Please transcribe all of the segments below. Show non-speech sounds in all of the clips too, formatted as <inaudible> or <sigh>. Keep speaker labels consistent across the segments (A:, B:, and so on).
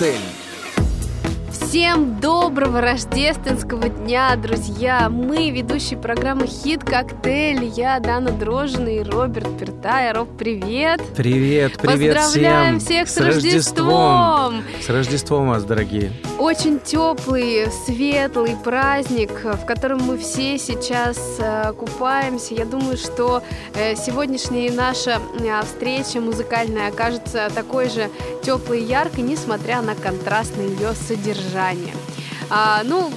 A: коктейль.
B: Всем доброго рождественского дня, друзья! Мы, ведущие программы «Хит Коктейль», я, Дана Дрожина и Роберт Пертай. Роб, привет!
C: Привет, привет
B: Поздравляем
C: всем!
B: всех с, Рождеством!
C: С Рождеством вас, дорогие!
B: Очень теплый, светлый праздник, в котором мы все сейчас э, купаемся. Я думаю, что э, сегодняшняя наша э, встреча музыкальная окажется такой же теплой и яркой, несмотря на контрастное ее содержание. А, ну,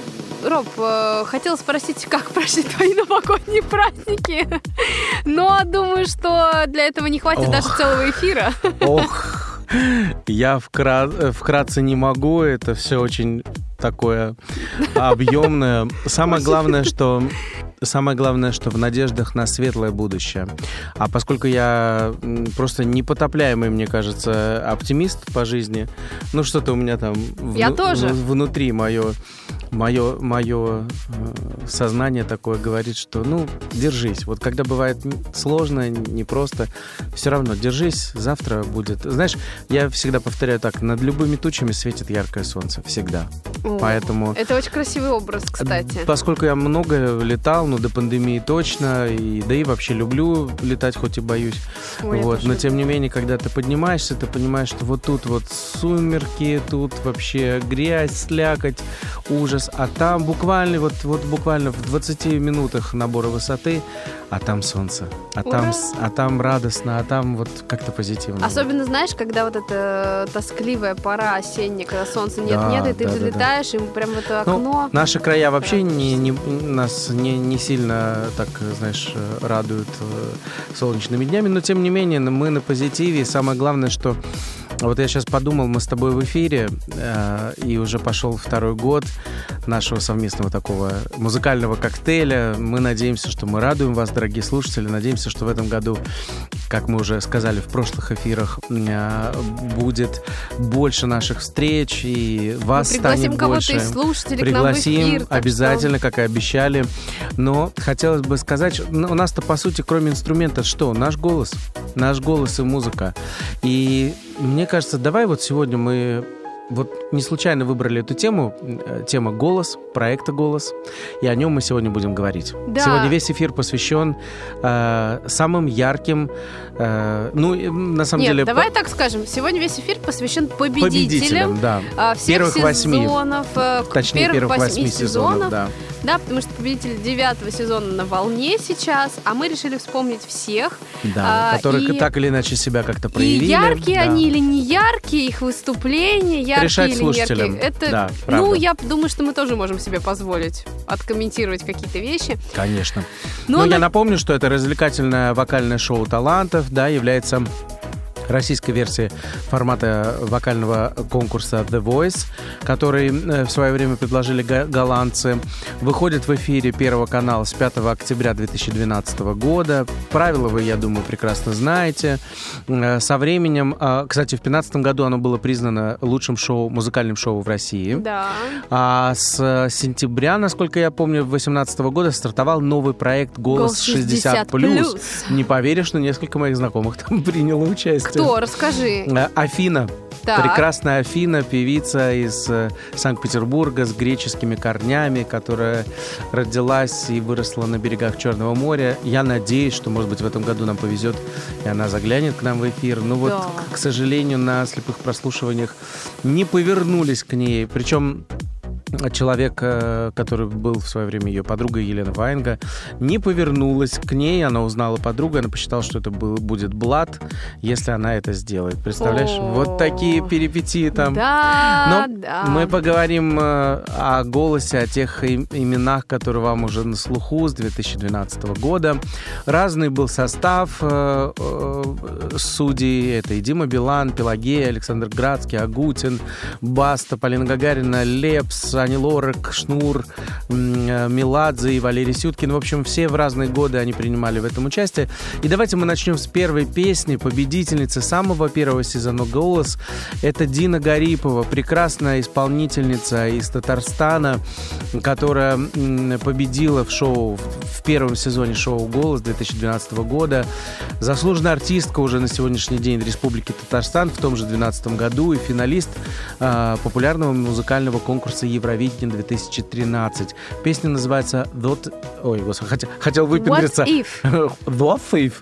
B: Роб, э, хотела спросить, как прошли твои новогодние праздники, но думаю, что для этого не хватит
C: Ох.
B: даже целого эфира.
C: Ох, я вкра- вкратце не могу, это все очень такое объемное. Самое главное, что самое главное, что в надеждах на светлое будущее. А поскольку я просто непотопляемый, мне кажется, оптимист по жизни, ну что-то у меня там
B: Я
C: вну-
B: тоже.
C: внутри мое мое, мое сознание такое говорит, что ну, держись. Вот когда бывает сложно, непросто, все равно держись, завтра будет. Знаешь, я всегда повторяю так, над любыми тучами светит яркое солнце, всегда.
B: О,
C: Поэтому...
B: Это очень красивый образ, кстати.
C: Поскольку я много летал, ну, до пандемии точно, и, да и вообще люблю летать, хоть и боюсь.
B: Ой,
C: вот, но тем не менее, когда ты поднимаешься, ты понимаешь, что вот тут вот сумерки, тут вообще грязь, слякоть, ужас, а там буквально, вот, вот буквально в 20 минутах набора высоты, а там солнце, а там,
B: Ура!
C: с- а там радостно, а там вот как-то позитивно.
B: Особенно, знаешь, когда вот эта тоскливая пора осенняя, когда солнца
C: Да,
B: нет-нет, и ты
C: да, да, да.
B: залетаешь, и прям в это
C: Ну,
B: окно.
C: Наши края вообще не, не- нас не, не сильно так, знаешь, радуют э, солнечными днями, но тем не менее мы на позитиве. И самое главное, что вот я сейчас подумал, мы с тобой в эфире, э, и уже пошел второй год нашего совместного такого музыкального коктейля. Мы надеемся, что мы радуем вас, дорогие слушатели. Надеемся, что в этом году, как мы уже сказали в прошлых эфирах, э, будет больше наших встреч, и вас
B: Мы пригласим
C: станет
B: кого-то
C: больше.
B: из слушателей к нам в
C: Пригласим
B: эфир. так что-
C: обязательно, как и обещали. Но хотелось бы сказать, у нас-то, по сути, кроме инструмента, что? Наш голос. Наш голос и музыка. И мне кажется, давай вот сегодня мы вот не случайно выбрали эту тему, э, тема «Голос», проекта «Голос», и о нем мы сегодня будем говорить.
B: Да.
C: Сегодня весь эфир посвящен э, самым ярким, э, ну, на самом
B: Нет,
C: деле...
B: давай
C: по-
B: так скажем. Сегодня весь эфир посвящен победителям,
C: победителям, да.
B: а, всех
C: Первых восьми.
B: сезонов. э, к-
C: Точнее, первых восьми сезонов, да.
B: Да, потому что победитель девятого сезона на волне сейчас, а мы решили вспомнить всех.
C: Да,
B: А,
C: которые
B: и-
C: так или иначе себя как-то проявили.
B: И яркие
C: да.
B: они или не яркие, их выступления, яркие
C: решать
B: или не яркие. Это,
C: Да,
B: ну,
C: правда.
B: я думаю, что мы тоже можем себе позволить откомментировать какие-то вещи.
C: Конечно.
B: Но
C: Ну,
B: на-
C: я напомню, что это развлекательное вокальное шоу талантов, да, является российской версией формата вокального конкурса The Voice, который э, в свое время предложили голландцы. Выходит в эфире Первого канала с 5 октября 2012 года. Правила вы, я думаю, прекрасно знаете. Э, Со временем, э, кстати, в 2015 году оно было признано лучшим шоу, музыкальным шоу в России.
B: Да.
C: А с сентября, насколько я помню, 2018 года стартовал новый проект «Голос 60+.»
B: плюс.
C: Не поверишь, но несколько моих знакомых там <laughs> приняло участие.
B: Кто? Расскажи.
C: Э, Афина.
B: Так.
C: Прекрасная Афина, певица из э, Санкт-Петербурга с греческими корнями, которая родилась и выросла на берегах Черного моря. Я надеюсь, что, может быть, в этом году нам повезет, и она заглянет к нам в эфир. Но вот,
B: Да.
C: к сожалению, на слепых прослушиваниях не повернулись к ней. Причем человек, э, который был в свое время ее подругой, Елена Ваенга, не повернулась к ней, она узнала подругу, она посчитала, что это был, будет блат, если она это сделает. Представляешь?
B: О.
C: Вот такие перипетии там.
B: Да,
C: Но
B: да.
C: Мы поговорим э, о голосе, о тех им- именах, которые вам уже на слуху с 2012 года. Разный был состав э, судей. Это и Дима Билан, Пелагея, Александр Градский, Агутин, Баста, Полина Гагарина, Лепс, Ани Лорак, Шнур, э, Меладзе и Валерий Сюткин. В общем, все в разные годы они принимали в этом участие. И давайте мы начнем с первой песни победительницы самого первого сезона «Голос». Это Дина Гарипова, прекрасная исполнительница из Татарстана, которая победила в шоу, в первом сезоне шоу «Голос» 2012 года. Заслуженная артистка уже на сегодняшний день Республики Татарстан в том же 2012 году и финалист э, популярного музыкального конкурса Евровидение 2013. Песня называется «What...» Ой, господи, хотел, хотел выпендриться.
B: What if?
C: What if?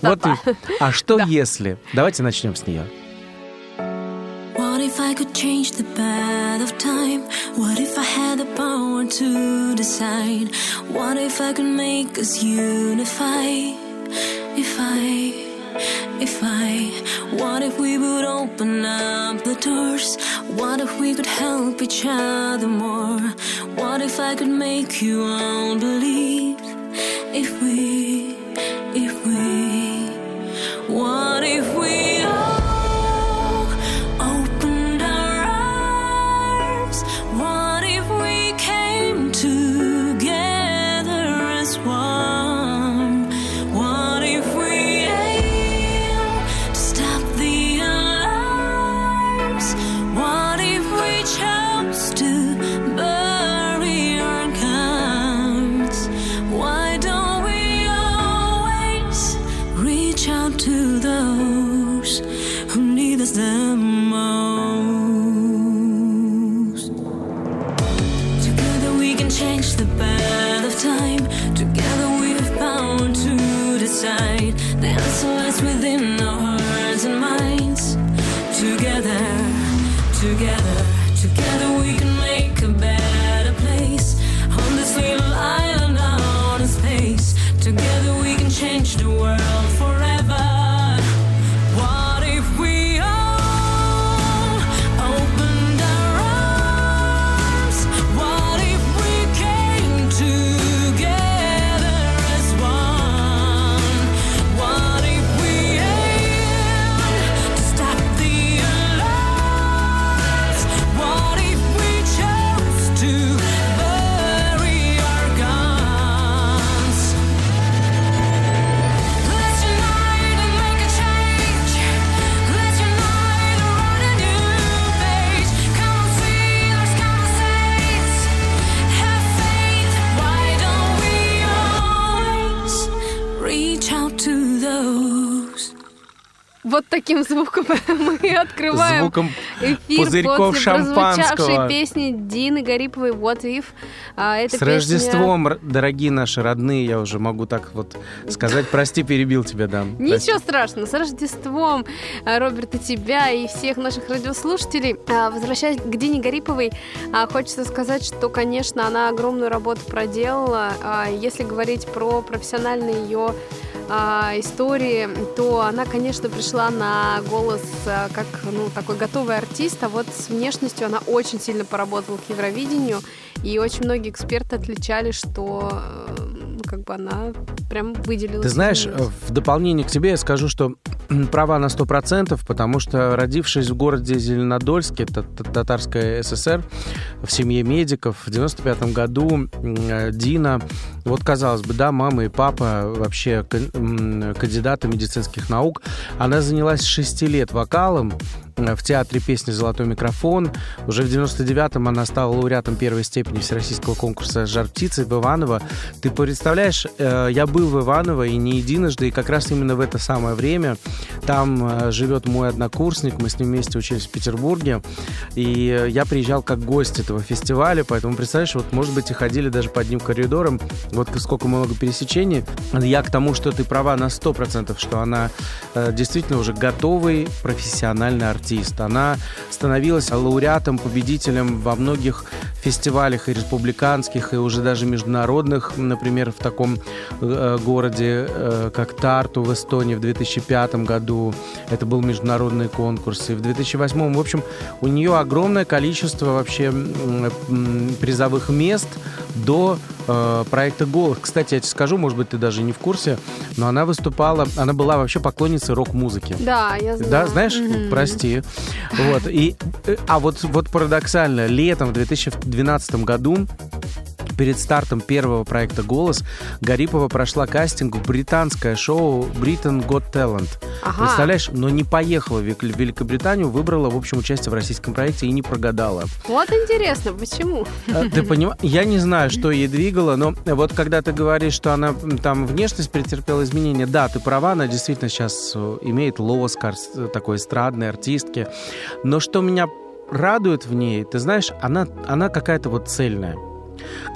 C: Вот if. А что если? Давайте начнем с нее.
A: What if I could change the path of time? What if I had the power to decide? What if I could make us unify? If I, if I, what if we would open up the doors? What if we could help each other more? What if I could make you all believe? If we,
B: Вот таким звуком <laughs> мы открываем
C: Звуком
B: эфир
C: пузырьков
B: после
C: шампанского.
B: песни Дины Гариповой «What If». А, эта
C: С
B: песня-
C: Рождеством, дорогие наши родные, я уже могу так вот сказать. Прости, перебил тебя, да.
B: Ничего страшного, с Рождеством, а, Роберт, и тебя, и всех наших радиослушателей. А, Возвращаясь к Дине Гариповой, а, хочется сказать, что, конечно, она огромную работу проделала. А, Если говорить про профессиональные ее а, истории, то она, конечно, пришла на голос а, как ну, такой готовый артист, а вот с внешностью она очень сильно поработала к Евровидению, и очень многие эксперты отличали, что э, ну, как бы она прям выделилась.
C: Ты знаешь,
B: выделилась.
C: в дополнение к тебе я скажу, что права на 100%, потому что родившись в городе Зеленодольске, татарская ССР, в семье медиков, в 95 году м, Дина, вот казалось бы, да, мама и папа вообще кан- м, кандидаты медицинских наук, она занялась с 6 лет вокалом, в театре песни «Золотой микрофон». Уже в 99-м она стала лауреатом первой степени Всероссийского конкурса «Жар птицы» в Иваново. Ты представляешь, э, я был в Иваново и не единожды, и как раз именно в это самое время там э, живет мой однокурсник, мы с ним вместе учились в Петербурге, и э, я приезжал как гость этого фестиваля, поэтому, представляешь, вот, может быть, и ходили даже по одним коридорам, вот сколько много пересечений. Я к тому, что ты права на 100%, что она э, действительно уже готовый профессиональный артист. Она становилась лауреатом, победителем во многих фестивалях и республиканских, и уже даже международных, например, в таком э, городе, э, как Тарту в Эстонии в 2005 году. Это был международный конкурс. И в 2008, в общем, у нее огромное количество вообще м, призовых мест до э, проекта «Голос». Кстати, я тебе скажу, может быть, ты даже не в курсе, но она выступала, она была вообще поклонницей рок-музыки.
B: Да, я знаю.
C: Да, знаешь,
B: Мгм.
C: прости. Вот, и, э, а вот, вот парадоксально, летом в 2012 году Перед стартом первого проекта «Голос» Гарипова прошла кастинг в британское шоу «Britain Got Talent».
B: Ага.
C: Представляешь, но не поехала в Великобританию, выбрала, в общем, участие в российском проекте и не прогадала.
B: Вот интересно, почему?
C: Э, Ты понимаешь, я не знаю, что ей двигало, но вот когда ты говоришь, что она там внешность претерпела изменения, да, ты права, она действительно сейчас э, имеет лоскар с- такой эстрадной артистки. Но что меня радует в ней, ты знаешь, она, она какая-то вот цельная.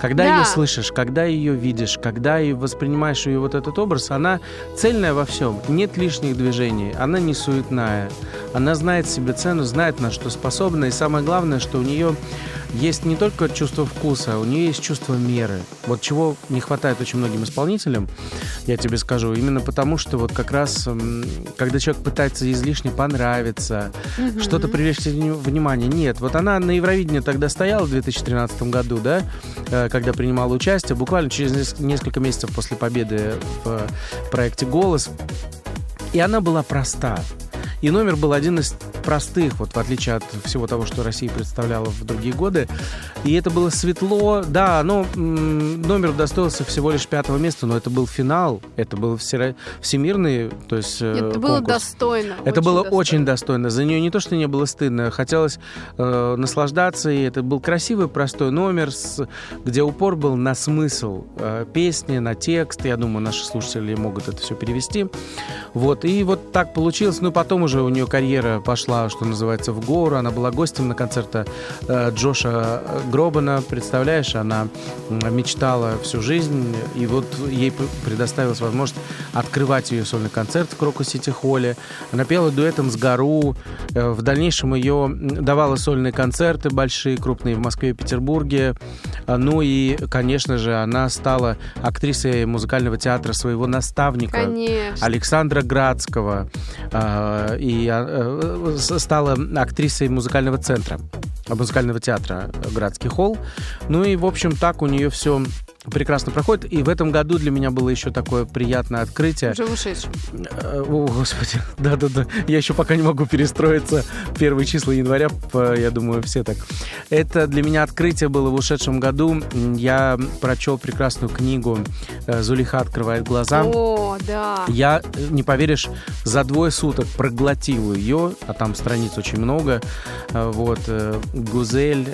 C: Когда
B: Да.
C: ее слышишь, когда ее видишь, когда и воспринимаешь ее вот этот образ, она цельная во всем. Нет лишних движений, она не суетная. Она знает себе цену, знает на что способна. И самое главное, что у нее есть не только чувство вкуса, у нее есть чувство меры. Вот чего не хватает очень многим исполнителям, я тебе скажу, именно потому, что вот как раз, когда человек пытается излишне понравиться,
B: Мгм.
C: что-то привлечь вни- внимание. Нет, вот она на Евровидении тогда стояла в 2013 году, да, э, когда принимала участие, буквально через нес- несколько месяцев после победы в проекте «Голос». И она была проста. И номер был один из простых, вот в отличие от всего того, что Россия представляла в другие годы. И это было светло. Да, но номер удостоился всего лишь пятого места, но это был финал, это был всемирный, то есть э,
B: Это было
C: конкурс.
B: достойно.
C: Это было
B: достойно.
C: очень достойно. За нее не то, что не было стыдно, хотелось э, наслаждаться. И это был красивый, простой номер, с- где упор был на смысл э, песни, на текст. Я думаю, наши слушатели могут это все перевести. Вот. И вот так получилось. Ну, потом уже у нее карьера пошла, что называется, в гору. Она была гостем на концерта э, Джоша Гробана. Представляешь, она мечтала всю жизнь. И вот ей предоставилась возможность открывать ее сольный концерт в Крокус Сити Холле. Она пела дуэтом с Гару. Э, В дальнейшем ее давала сольные концерты большие, крупные в Москве и Петербурге. Ну и, конечно же, она стала актрисой музыкального театра своего наставника.
B: Конечно.
C: Александра Градского и э, с- стала актрисой музыкального центра, музыкального театра Градский холл. Ну и, в общем, так у нее все прекрасно проходит. И в этом году для меня было еще такое приятное открытие.
B: Уже ушедшим.
C: Э, О, господи, <laughs> да-да-да. Я еще пока не могу перестроиться. Первые числа января, я думаю, все так. Это для меня открытие было в ушедшем году. Я прочел прекрасную книгу э, «Зулиха открывает глаза».
B: О, да.
C: Я, э, не поверишь, за двое суток проглотил ее, а там страниц очень много. Вот, Гузель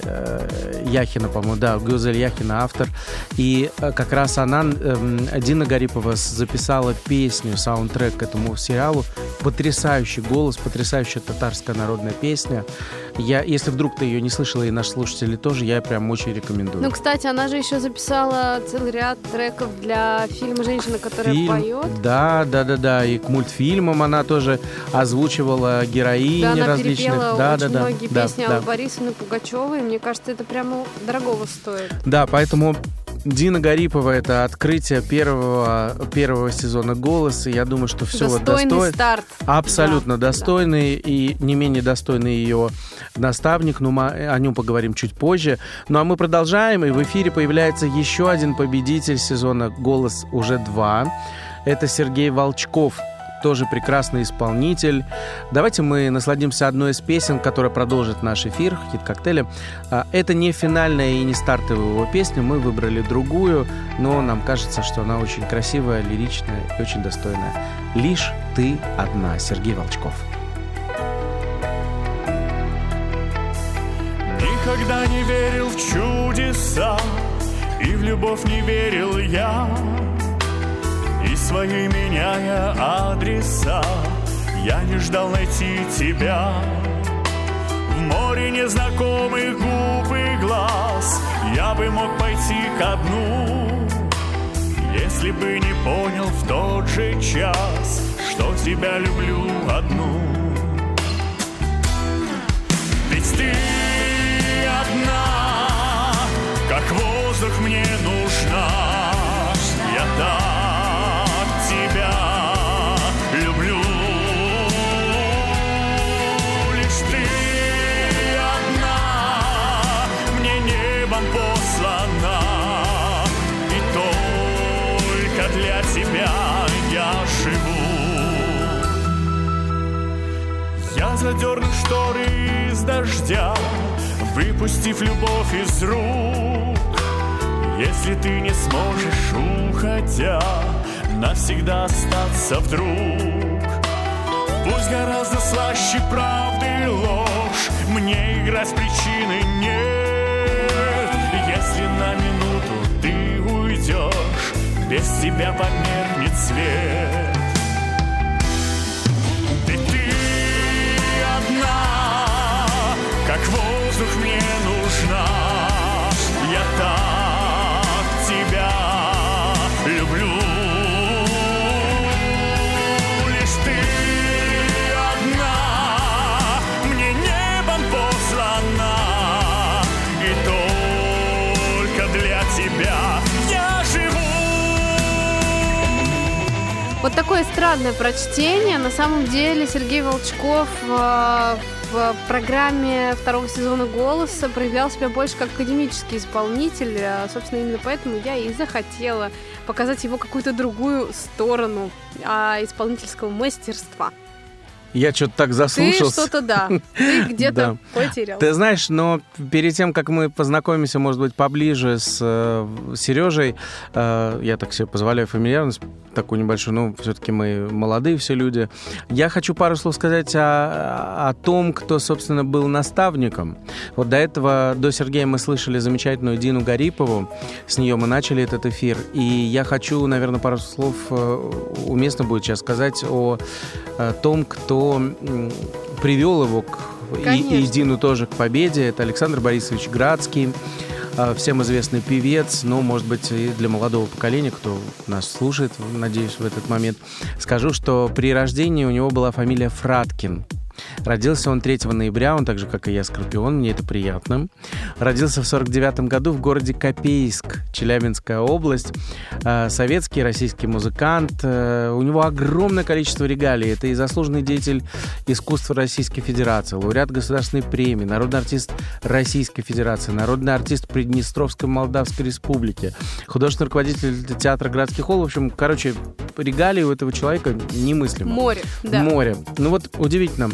C: Яхина, по-моему, да, Гузель Яхина автор. И э, как раз она, эм, Дина Гарипова, записала песню, саундтрек к этому сериалу. Потрясающий голос, потрясающая татарская народная песня. Я, если вдруг ты ее не слышала, и наши слушатели тоже, я прям очень рекомендую.
B: Ну, кстати, она же еще записала целый ряд треков для фильма «Женщина, которая
C: Фильм.
B: поет».
C: Да, да, да, да. И к мультфильмам она тоже озвучивала героини
B: Да, она
C: различных. да,
B: очень
C: да, да,
B: многие
C: да,
B: песни
C: да.
B: Аллы Борисовны Пугачевой. Мне кажется, это прямо дорогого стоит.
C: Да, поэтому Дина Гарипова это открытие первого, первого сезона голоса. Я думаю, что все вот
B: Достойный старт.
C: Абсолютно
B: Да,
C: достойный и не менее достойный ее наставник, но мы о нем поговорим чуть позже. Ну а мы продолжаем, и в эфире появляется еще один победитель сезона «Голос» уже два. Это Сергей Волчков, тоже прекрасный исполнитель. Давайте мы насладимся одной из песен, которая продолжит наш эфир, хит коктейля. А, Это не финальная и не стартовая его песня, мы выбрали другую, но нам кажется, что она очень красивая, лиричная и очень достойная. «Лишь ты одна», Сергей Волчков.
D: Никогда не верил в чудеса И в любовь не верил я И свои меняя адреса Я не ждал найти тебя В море незнакомых губ и глаз Я бы мог пойти ко дну Если бы не понял в тот же час Что тебя люблю одну ведь ты одна, как воздух мне нужна. Я так для тебя я живу. Я задерну шторы из дождя, выпустив любовь из рук. Если ты не сможешь, уходя, навсегда остаться вдруг. Пусть гораздо слаще правды ложь, мне играть причины нет. Если на минуту ты уйдешь, без тебя померкнет свет. Ведь ты одна, как воздух мне нужна. Я так тебя
B: Вот такое странное прочтение. На самом деле Сергей Волчков э, в программе второго сезона «Голоса» проявлял себя больше как академический исполнитель. Э, Собственно, именно поэтому я и захотела показать его какую-то другую сторону а, исполнительского мастерства.
C: Я что-то так
B: Ты
C: заслушался.
B: что-то, да, ты <laughs> где-то потерял.
C: Ты знаешь, но перед тем, как мы познакомимся, может быть, поближе с э, Сережей, э, я так себе позволяю фамильярность такую небольшую, ну, все-таки мы молодые все люди. Я хочу пару слов сказать о, о том, кто, собственно, был наставником. Вот до этого, до Сергея мы слышали замечательную Дину Гарипову, с нее мы начали этот эфир, и я хочу, наверное, пару слов э, уместно будет сейчас сказать о, э, том, кто привел его к и, и. Дину тоже к победе. Это Александр Борисович Градский, э, всем известный певец, но, может быть, и для молодого поколения, кто нас слушает, надеюсь, в этот момент, скажу, что при рождении у него была фамилия Фраткин. Родился он 3 ноября, он так же, как и я, Скорпион, мне это приятно. Родился в 49 году в городе Копейск, Челябинская область. Э, Советский, российский музыкант. Э, У него огромное количество регалий. Это и заслуженный деятель искусства Российской Федерации, лауреат государственной премии, народный артист Российской Федерации, народный артист Приднестровской Молдавской Республики, художественный руководитель театра «Градский холл». В общем, короче, регалии у этого человека немыслимо.
B: Море, да.
C: Море. Ну вот удивительно.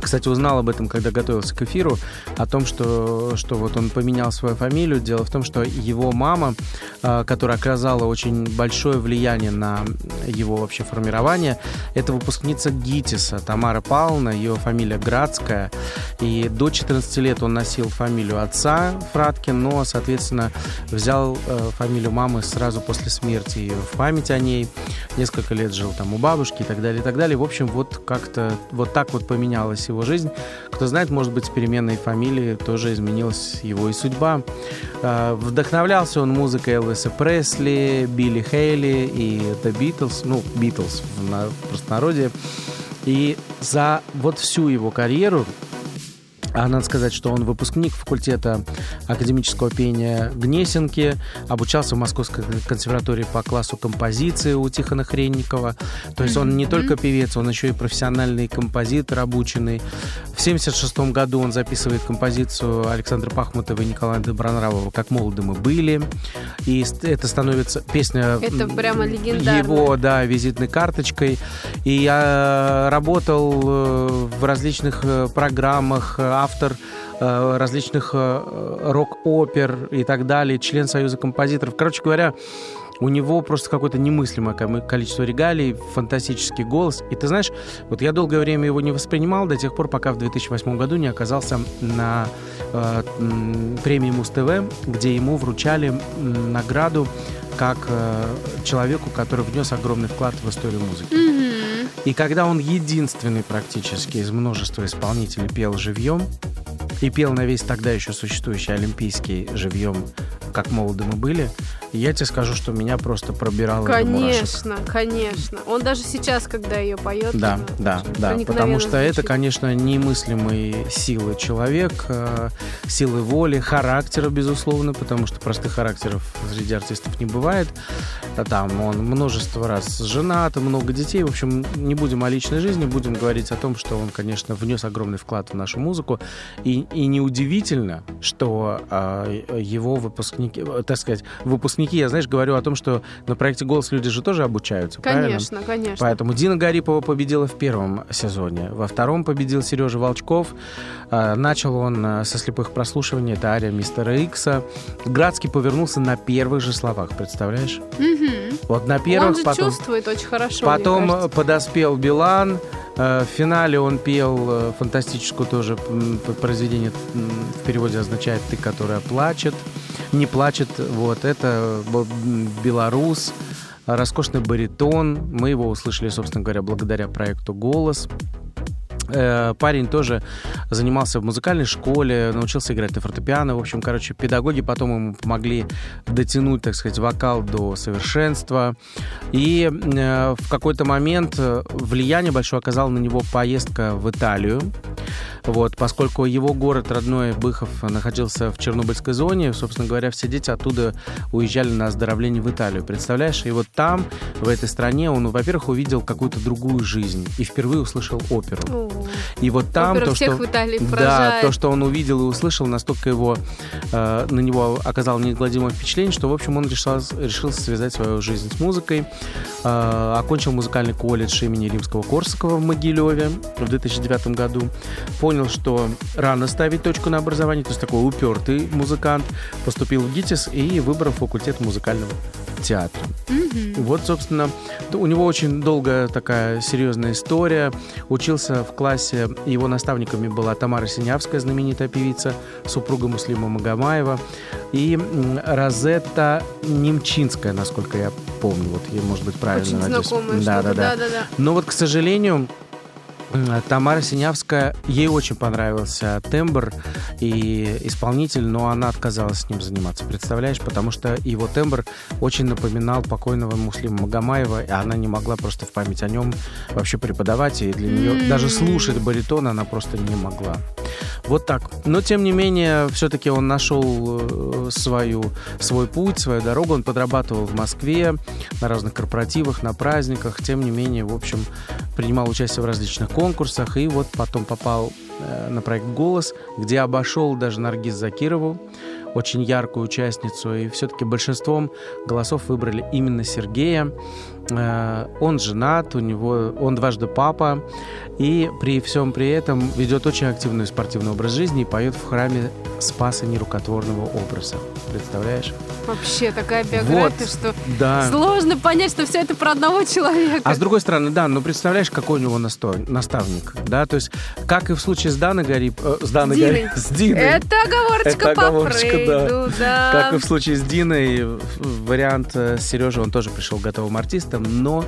C: Кстати, узнал об этом, когда готовился к эфиру, о том, что, что вот он поменял свою фамилию. Дело в том, что его мама, э, которая оказала очень большое влияние на его вообще формирование, это выпускница ГИТИСа Тамара Павловна, ее фамилия Градская. И до 14 лет он носил фамилию отца Фраткин, но, соответственно, взял э, фамилию мамы сразу после смерти ее в память о ней. Несколько лет жил там у бабушки и так далее, и так далее. В общем, вот как-то вот так вот поменялась его жизнь. Кто знает, может быть, с переменной фамилии тоже изменилась его и судьба. Э, Вдохновлялся он музыкой Элвиса Пресли, Билли Хейли и The Beatles, ну, Beatles в простонародье. И за вот всю его карьеру а надо сказать, что он выпускник факультета академического пения Гнесинки, обучался в Московской консерватории по классу композиции у Тихона Хренникова. То есть он не только певец, он еще и профессиональный композитор обученный. В 1976 году он записывает композицию Александра Пахмутова и Николая Добронравова «Как молоды мы были». И это становится песня
B: Это прямо
C: его, да, визитной карточкой. И я работал э, в различных э, программах, автор э, различных э, рок-опер и так далее, член Союза композиторов. Короче говоря, у него просто какое-то немыслимое ко- количество регалий, фантастический голос. И ты знаешь, вот я долгое время его не воспринимал до тех пор, пока в 2008 году не оказался на э, премии Муз-ТВ, где ему вручали награду как э, человеку, который внес огромный вклад в историю музыки. И когда он единственный практически из множества исполнителей пел живьем, и пел на весь тогда еще существующий олимпийский живьем, как молоды мы были, я тебе скажу, что меня просто пробирало.
B: Конечно, конечно. Он даже сейчас, когда ее поет,
C: Да, да, да, потому что это,
B: звучит.
C: конечно, немыслимые силы человек, э, силы воли, характера, безусловно, потому что простых характеров среди артистов не бывает. А Там он множество раз женат, много детей. В общем, не будем о личной жизни, будем говорить о том, что он, конечно, внес огромный вклад в нашу музыку. И, и неудивительно, что э, его выпускники, э, так сказать, выпускники, я, знаешь, говорю о том, что на проекте «Голос» люди же тоже обучаются, правильно?
B: Конечно, конечно.
C: Поэтому Дина Гарипова победила в первом сезоне. Во втором победил Сережа Волчков. А, Начал он а, со слепых прослушиваний. Это ария мистера Икса. Градский повернулся на первых же словах, представляешь?
B: Мгм.
C: Вот на
B: Он
C: первых,
B: же
C: потом,
B: чувствует очень хорошо.
C: потом э, подоспел Билан. Э, В финале он пел э, фантастическую тоже произведение, в переводе означает «ты, которая плачет». Не плачет, вот, это белорус, роскошный баритон. Мы его услышали, собственно говоря, благодаря проекту «Голос». Э, парень тоже занимался в музыкальной школе, научился играть на фортепиано. В общем, короче, педагоги потом ему помогли дотянуть, так сказать, вокал до совершенства. И э, в какой-то момент э, влияние большое оказала на него поездка в Италию. Вот, поскольку его город родной Быхов находился в Чернобыльской зоне, собственно говоря, все дети оттуда уезжали на оздоровление в Италию. Представляешь? И вот там, в этой стране, он, во-первых, увидел какую-то другую жизнь и впервые услышал оперу. И вот там то, что да, то, что он увидел и услышал, настолько его э, на него оказало неизгладимое впечатление, что, в общем, он решил, решил связать свою жизнь с музыкой. Э, окончил музыкальный колледж имени Римского Корсакова в Могилеве в 2009 году. Понял, что рано ставить точку на образование, то есть такой упертый музыкант. Поступил в ГИТИС и выбрал факультет музыкального театра. Вот, собственно, у него очень долгая такая серьезная история. Учился в классе, его наставниками была Тамара Синявская, знаменитая певица, супруга Муслима Магомаева, и Розетта Немчинская, насколько я помню. Вот, ей, может быть, правильно
B: Очень знакомое
C: Да,
B: что-то.
C: да, да.
B: Да-да-да.
C: Но вот, к сожалению, Тамара Синявская, ей очень понравился тембр и исполнитель, но она отказалась с ним заниматься, представляешь? Потому что его тембр очень напоминал покойного Муслима Магомаева, и она не могла просто в память о нем вообще преподавать, и для нее
B: М.
C: даже слушать баритон она просто не могла. Вот так. Но, тем не менее, все-таки он нашел э, свою, свой путь, свою дорогу. Он подрабатывал в Москве на разных корпоративах, на праздниках. Тем не менее, в общем, принимал участие в различных конкурсах. И вот потом попал э, на проект «Голос», где обошел даже Наргиз Закирову, очень яркую участницу. И все-таки большинством голосов выбрали именно Сергея. Э, Он женат, у него он дважды папа, и при всем при этом ведет очень активный спортивный образ жизни и поет в храме Спаса нерукотворного образа. Представляешь?
B: Вообще такая биография,
C: Вот.
B: что
C: Да.
B: сложно понять, что все это про одного человека.
C: А с другой стороны, да, ну представляешь, какой у него наставник, да, то есть, как и в случае с Даной Гарип, э, с Даной
B: Диной.
C: Гарип- с Диной,
B: Это оговорочка
C: Это
B: по
C: оговорочка, да.
B: Фрейду, да.
C: как и в случае с Диной, вариант э, с Сережей, он тоже пришел готовым артистом, но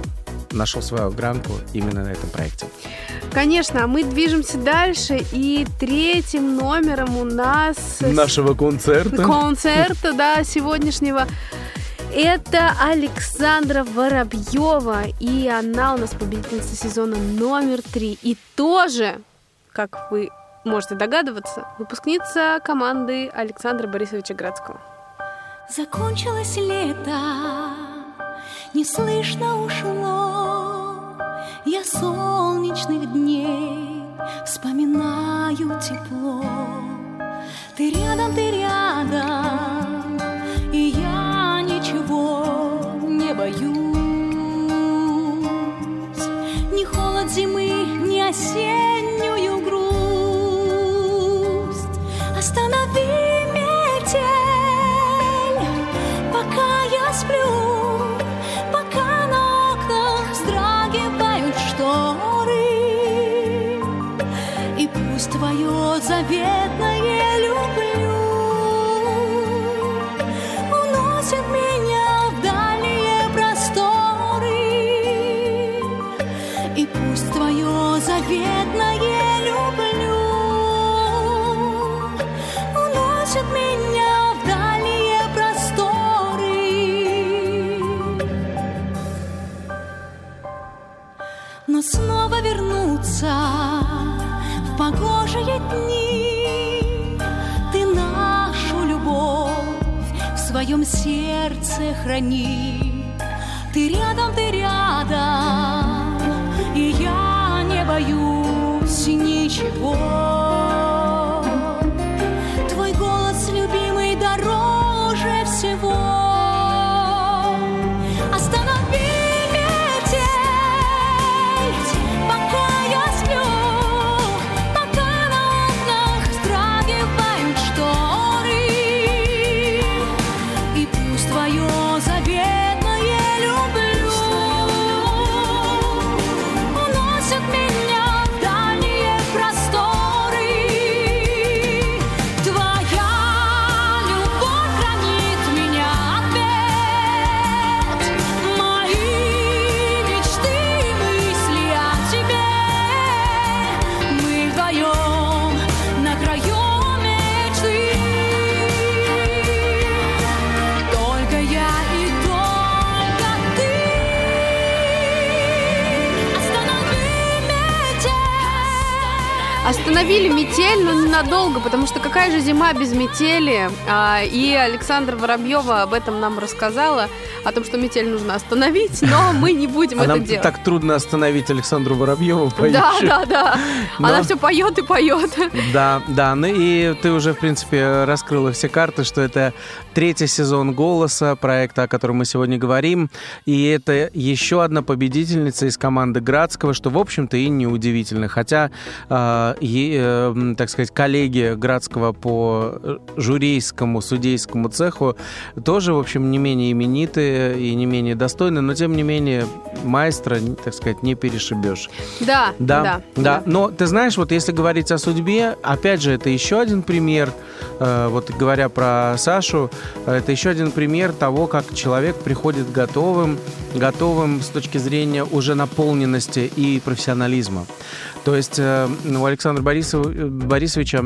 C: нашел свою гранку именно на этом проекте.
B: Конечно, мы движемся дальше, и третьим номером у нас
C: Нашего концерта.
B: концерта, да, сегодняшнего. Это Александра Воробьева, и она у нас победительница сезона номер три. И тоже, как вы можете догадываться, выпускница команды Александра Борисовича Градского.
A: Закончилось лето, не слышно ушло. Я солнечных дней вспоминаю тепло. Ты рядом, ты рядом, и я ничего не боюсь. Ни холод зимы, ни осеннюю грусть. Останови метель, пока я сплю, твое заветное люблю уносит меня в дальние просторы. И пусть твое заветное люблю уносит меня в дальние просторы. Но снова вернуться погожие дни. Ты нашу любовь в своем сердце храни. Ты рядом, ты рядом, и я не боюсь ничего
B: остановили метель, но ненадолго, потому что какая же зима без метели? А, и Александра Воробьева об этом нам рассказала, о том, что метель нужно остановить, но <laughs> мы не будем
C: а
B: это
C: нам
B: делать.
C: так трудно остановить Александру Воробьеву,
B: Да,
C: поющую.
B: да, да.
C: Но-
B: Она все поет и поет.
C: Да, да, ну и ты уже, в принципе, раскрыла все карты, что это третий сезон «Голоса», проекта, о котором мы сегодня говорим, и это еще одна победительница из команды Градского, что, в общем-то, и неудивительно, хотя, э, е- э, м, так сказать, коллеги Градского по э, журейскому, судейскому цеху тоже, в общем, не менее именитые и не менее достойны, но, тем не менее, маэстро, так сказать, не перешибешь.
B: Да,
C: Да,
B: да,
C: да, Но ты знаешь, вот если говорить о судьбе, опять же, это еще один пример. э, вот говоря про Сашу, это еще один пример того, как человек приходит готовым, готовым с точки зрения уже наполненности и профессионализма. То есть э, у Александра Борисов- Борисовича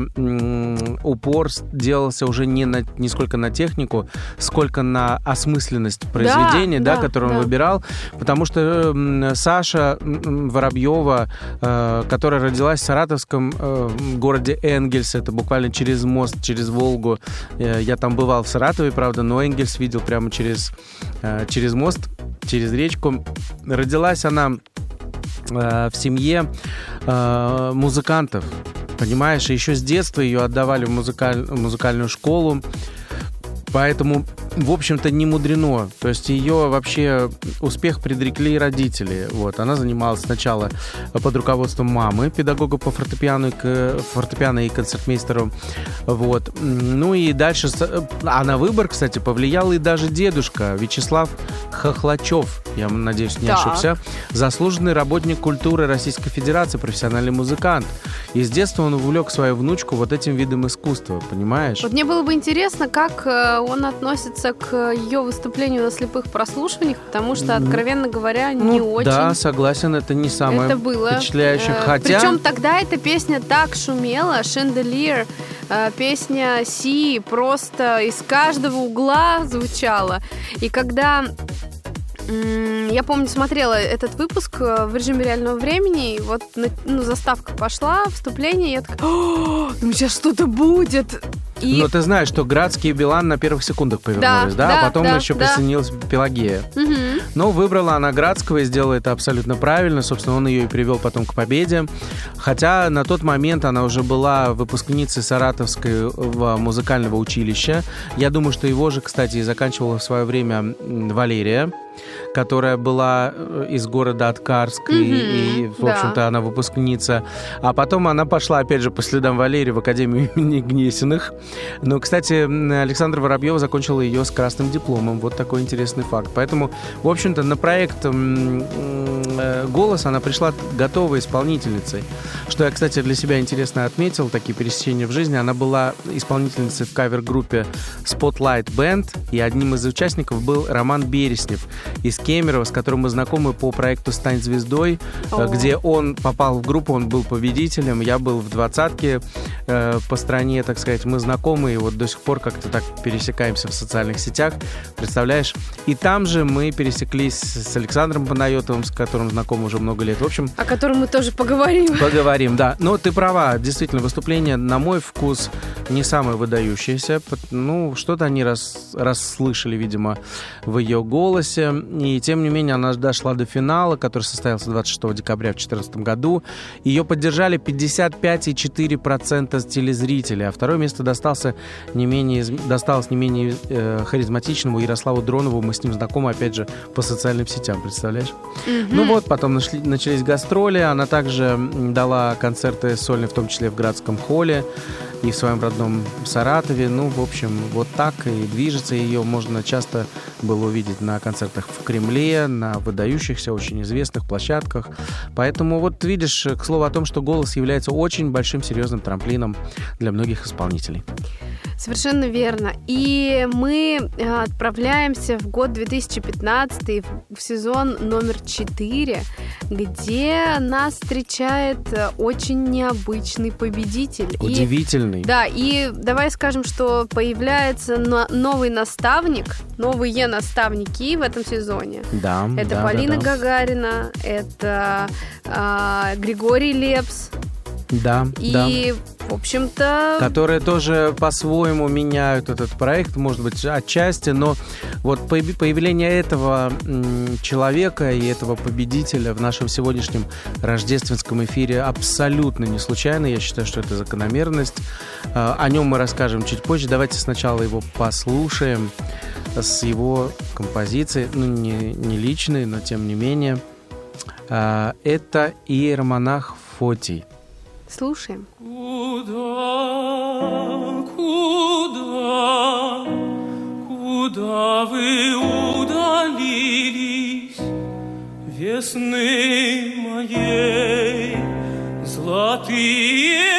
C: упор делался уже не, на, не сколько на технику, сколько на осмысленность произведения, да,
B: да,
C: которое он
B: да.
C: выбирал, потому что Саша Воробьева, э, которая родилась в саратовском э, городе Энгельс, это буквально через мост, через Волгу. Я там бывал в Саратове, правда, но Энгельс видел прямо через, через мост, через речку. Родилась она в семье э, музыкантов. Понимаешь, еще с детства ее отдавали в музыкаль- музыкальную школу. Поэтому, в общем-то, не мудрено. То есть ее вообще успех предрекли родители. Вот. Она занималась сначала под руководством мамы, педагога по фортепиано, фортепиано и концертмейстеру. Вот. Ну и дальше... А на выбор, кстати, повлиял и даже дедушка Вячеслав Хохлачев. Я надеюсь, не
B: Так.
C: ошибся. Заслуженный работник культуры Российской Федерации, профессиональный музыкант. И с детства он увлек свою внучку вот этим видом искусства, понимаешь?
B: Вот мне было бы интересно, как э, он относится к ее выступлению на слепых прослушиваниях, потому что,
C: Ну,
B: откровенно говоря, не
C: Ну,
B: очень.
C: Да, согласен, это не самое
B: это было.
C: впечатляющее.
B: Э,
C: Хотя...
B: Причем тогда эта песня так шумела, Шенделир, э, песня Си просто из каждого угла звучала. И когда я помню, смотрела этот выпуск э, в режиме реального времени, и вот ну, заставка пошла, вступление, и я такая, «О, думаю, сейчас что-то будет. И
C: Но ты знаешь, что Градский и Билан на первых секундах повернулись, да?
B: да,
C: а потом
B: да,
C: еще
B: да.
C: присоединилась Пелагея.
B: Мгм.
C: Но выбрала она Градского и сделала это абсолютно правильно. Собственно, он ее и привел потом к победе. Хотя на тот момент она уже была выпускницей Саратовского музыкального училища. Я думаю, что его же, кстати, и заканчивала в свое время Валерия которая была э, из города Откарск, и- и,
B: Мгм,
C: в общем-то, она выпускница. А потом она пошла, опять же, по следам Валерии в Академию имени Гнесиных. Но, кстати, м, Александра Воробьева закончила ее с красным дипломом. Вот такой интересный факт. Поэтому, в общем-то, на проект э, «Голос» она пришла готовой исполнительницей. Что я, кстати, для себя интересно отметил, такие пересечения в жизни. Она была исполнительницей в кавер-группе Spotlight Band, и одним из участников был Роман Береснев из Кемерово, с которым мы знакомы по проекту «Стань звездой»,
B: О.
C: э, где он попал в группу, он был победителем, я был в двадцатке э, по стране, так сказать, мы знакомы, и вот до сих пор как-то так пересекаемся в социальных сетях, представляешь? И там же мы пересеклись с Александром Панайотовым, с которым знакомы уже много лет. В общем,
B: о котором мы тоже поговорим.
C: Поговорим, да. Но ты права, действительно, выступление, на мой вкус, не самое выдающееся. Ну, что-то они рас, расслышали, видимо, в ее голосе. И, тем не менее, она дошла до финала, который состоялся 26 декабря в 2014 году. Ее поддержали 55,4% телезрителей, а второе место достался не менее, досталось не менее э, харизматичному Ярославу Дронову. Мы с ним знакомы, опять же, по социальным сетям, представляешь? Ну вот, потом нашли- начались гастроли. Она также дала концерты сольные, в том числе в Градском холле и в своем родном Саратове. Ну, в общем, вот так и движется ее. Можно часто было увидеть на концертах в Кремле, на выдающихся, очень известных площадках. Поэтому вот видишь, к слову о том, что голос является очень большим, серьезным трамплином для многих исполнителей.
B: Совершенно верно. И мы э, отправляемся в год 2015, в- сезон номер 4, где нас встречает э, очень необычный победитель. И-
C: Удивительный.
B: да, и давай скажем, что появляется но- новый наставник, новые наставники в этом сезоне.
C: Да,
B: Это
C: да, да,
B: Полина
C: да.
B: Гагарина, это а, Григорий Лепс.
C: Да,
B: и,
C: да.
B: в общем-то...
C: Которые тоже по-своему меняют этот проект, может быть, отчасти, но вот появление этого человека и этого победителя в нашем сегодняшнем рождественском эфире абсолютно не случайно. Я считаю, что это закономерность. А, о нем мы расскажем чуть позже. Давайте сначала его послушаем с его композицией, ну, не, не личной, но тем не менее. А, это иеромонах Фотий.
B: Слушаем.
E: Куда, куда, куда вы удалились, весны моей золотые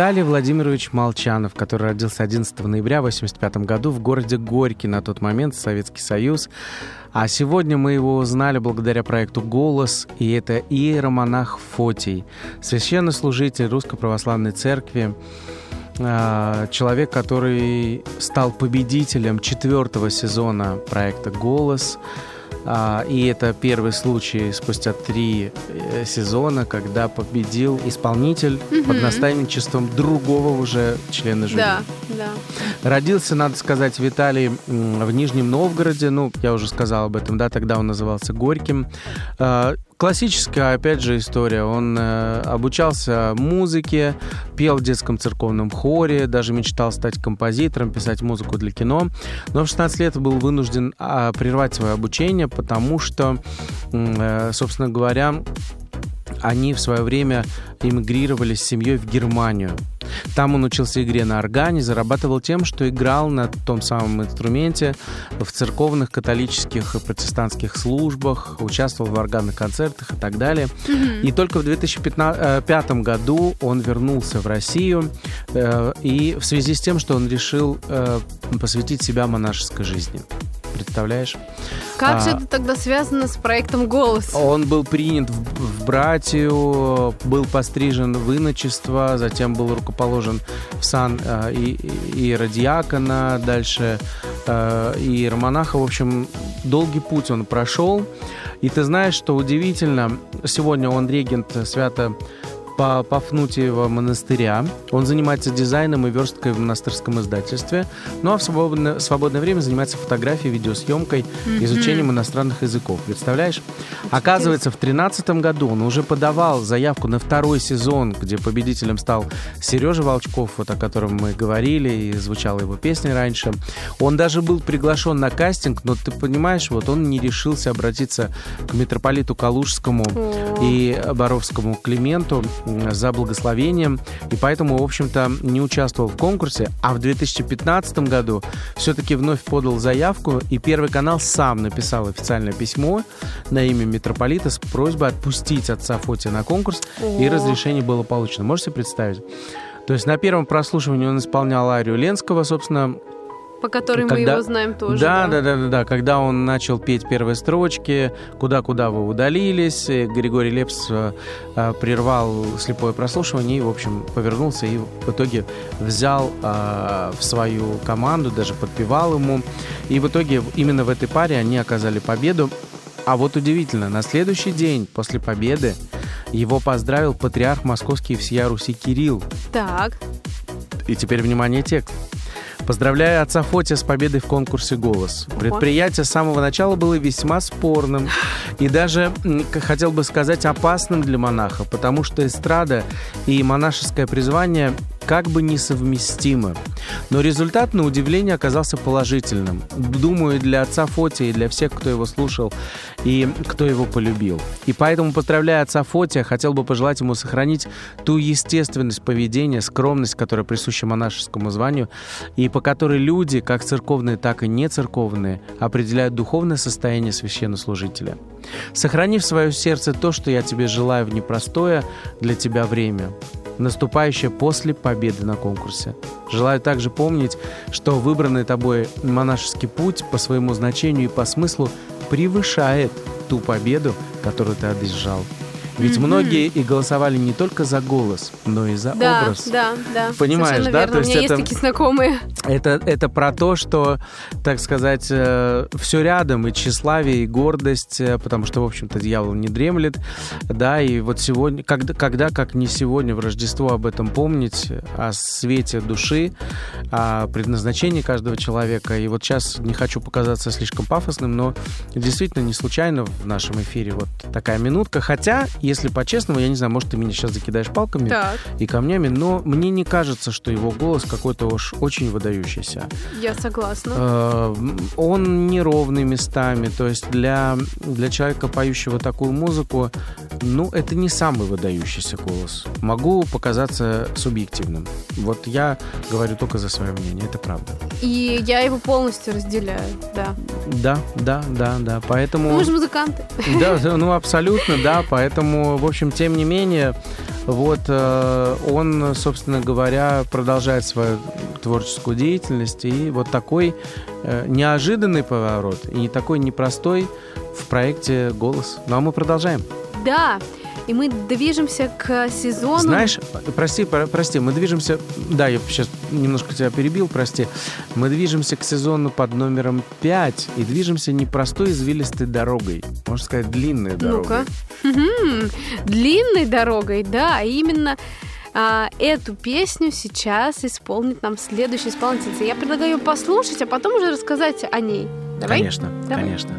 C: Виталий Владимирович Молчанов, который родился 11 ноября 1985 году в городе Горький, на тот момент Советский Союз. А сегодня мы его узнали благодаря проекту «Голос», и это иеромонах Фотий, священнослужитель Русской Православной Церкви, а, человек, который стал победителем четвертого сезона проекта «Голос», и это первый случай спустя три э, сезона, когда победил исполнитель угу. под наставничеством другого уже члена жюри.
B: Да, да.
C: Родился, надо сказать, Виталий в Нижнем Новгороде. Ну, я уже сказал об этом, да, тогда он назывался Горьким. Классическая, опять же, история. Он э, обучался музыке, пел в детском церковном хоре, даже мечтал стать композитором, писать музыку для кино. Но в 16 лет был вынужден э, прервать свое обучение, потому что, э, собственно говоря, они в свое время эмигрировали с семьей в Германию. Там он учился игре на органе, зарабатывал тем, что играл на том самом инструменте в церковных, католических и протестантских службах, участвовал в органных концертах и так далее. Mm-hmm. И только в 2005 э, году он вернулся в Россию, э, и в связи с тем, что он решил э, посвятить себя монашеской жизни представляешь?
B: Как а, же это тогда связано с проектом «Голос»?
C: Он был принят в, в братью, был пострижен в иночество, затем был рукоположен в сан э, и, и радиакона, дальше э, и романаха. В общем, долгий путь он прошел. И ты знаешь, что удивительно, сегодня он регент свято по Пафнутиева монастыря. Он занимается дизайном и версткой в монастырском издательстве. Ну а в свободное, свободное время занимается фотографией, видеосъемкой, mm-hmm. изучением иностранных языков. Представляешь? Оказывается, в 2013 году он уже подавал заявку на второй сезон, где победителем стал Сережа Волчков, вот о котором мы говорили, и звучала его песня раньше. Он даже был приглашен на кастинг, но ты понимаешь, вот он не решился обратиться к митрополиту Калужскому oh. и Боровскому Клименту, за благословением, и поэтому, в общем-то, не участвовал в конкурсе, а в 2015 году все-таки вновь подал заявку, и Первый канал сам написал официальное письмо на имя митрополита с просьбой отпустить отца Фотия на конкурс, О. и разрешение было получено. Можете представить? То есть на первом прослушивании он исполнял арию Ленского, собственно,
B: по которой когда... мы его знаем тоже.
C: Да, да, да, да, да. Когда он начал петь первые строчки, куда-куда вы удалились, Григорий Лепс э, э, прервал слепое прослушивание и, в общем, повернулся и в итоге взял э, в свою команду, даже подпевал ему. И в итоге именно в этой паре они оказали победу. А вот удивительно, на следующий день после победы его поздравил патриарх московский всея Руси Кирилл.
B: Так.
C: И теперь, внимание, текст. Поздравляю отца Фотя с победой в конкурсе «Голос». Предприятие с самого начала было весьма спорным и даже, хотел бы сказать, опасным для монаха, потому что эстрада и монашеское призвание как бы несовместимы. Но результат, на удивление, оказался положительным. Думаю, для отца Фотия и для всех, кто его слушал и кто его полюбил. И поэтому, поздравляя отца Фотия, хотел бы пожелать ему сохранить ту естественность поведения, скромность, которая присуща монашескому званию, и по которой люди, как церковные, так и не церковные, определяют духовное состояние священнослужителя. Сохрани в свое сердце то, что я тебе желаю в непростое для тебя время наступающее после победы на конкурсе. Желаю также помнить, что выбранный тобой монашеский путь по своему значению и по смыслу превышает ту победу, которую ты одержал. Ведь mm-hmm. многие и голосовали не только за голос, но и за
B: да,
C: образ.
B: Да, да,
C: Понимаешь,
B: Совершенно
C: да?
B: Верно. То есть У меня это, есть такие знакомые.
C: Это, это про то, что, так сказать, э, все рядом, и тщеславие, и гордость, э, потому что, в общем-то, дьявол не дремлет, да, и вот сегодня, когда, когда как не сегодня в Рождество об этом помнить, о свете души, о предназначении каждого человека, и вот сейчас не хочу показаться слишком пафосным, но действительно не случайно в нашем эфире вот такая минутка, хотя, если по-честному, я не знаю, может, ты меня сейчас закидаешь палками
B: так.
C: и камнями, но мне не кажется, что его голос какой-то уж очень выдающийся.
B: Я согласна.
C: Э, он неровный местами, то есть для, для человека, поющего такую музыку, ну, это не самый выдающийся голос. Могу показаться субъективным. Вот я говорю только за свое мнение, это правда.
B: И я его полностью разделяю, да.
C: Да, да, да, да, поэтому...
B: Мы же музыканты.
C: Да, ну абсолютно, да, поэтому в общем, тем не менее, вот э, он, собственно говоря, продолжает свою творческую деятельность. И вот такой э, неожиданный поворот и такой непростой в проекте «Голос». Ну а мы продолжаем.
B: Да, и мы движемся к сезону...
C: Знаешь, прости, прости, мы движемся... Да, я сейчас немножко тебя перебил, прости. Мы движемся к сезону под номером 5 и движемся непростой извилистой дорогой. Можно сказать, длинной дорогой.
B: Ну-ка. Длинной дорогой, да, именно... А, эту песню сейчас исполнит нам следующий исполнитель. Я предлагаю послушать, а потом уже рассказать о ней. Давай?
C: Конечно, Давай. конечно.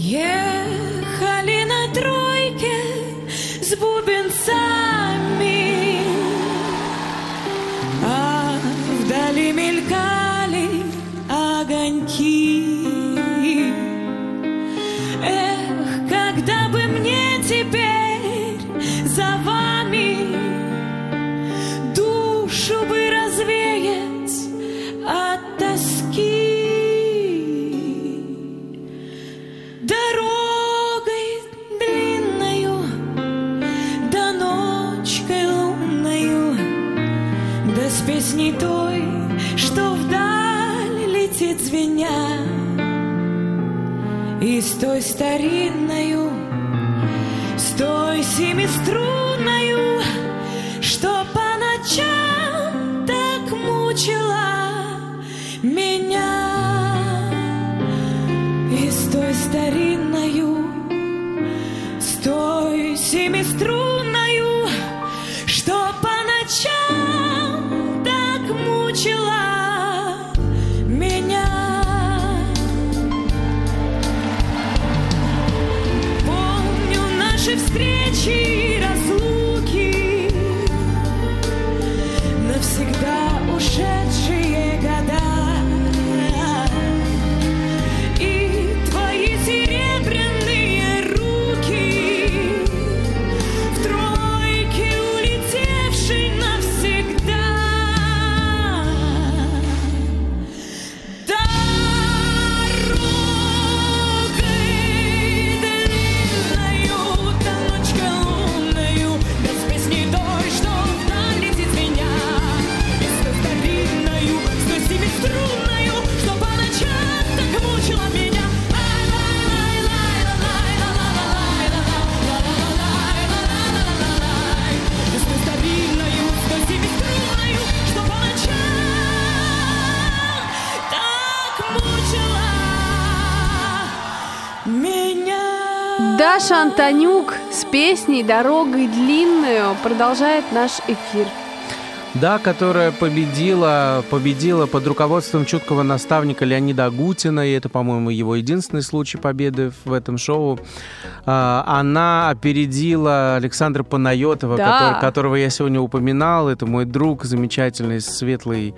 A: Ехали на тройке с бубенцами, А вдали мелькали огоньки. Эх, когда бы мне теперь песней той, что вдаль летит звеня, И с той старинною, с той семиструнною,
B: песней «Дорогой длинную» продолжает наш эфир.
C: Да, которая победила, победила под руководством чуткого наставника Леонида Агутина, и это, по-моему, его единственный случай победы в этом шоу. А, она опередила Александра Панайотова,
B: Да.
C: который- которого я сегодня упоминал. Это мой друг, замечательный, светлый,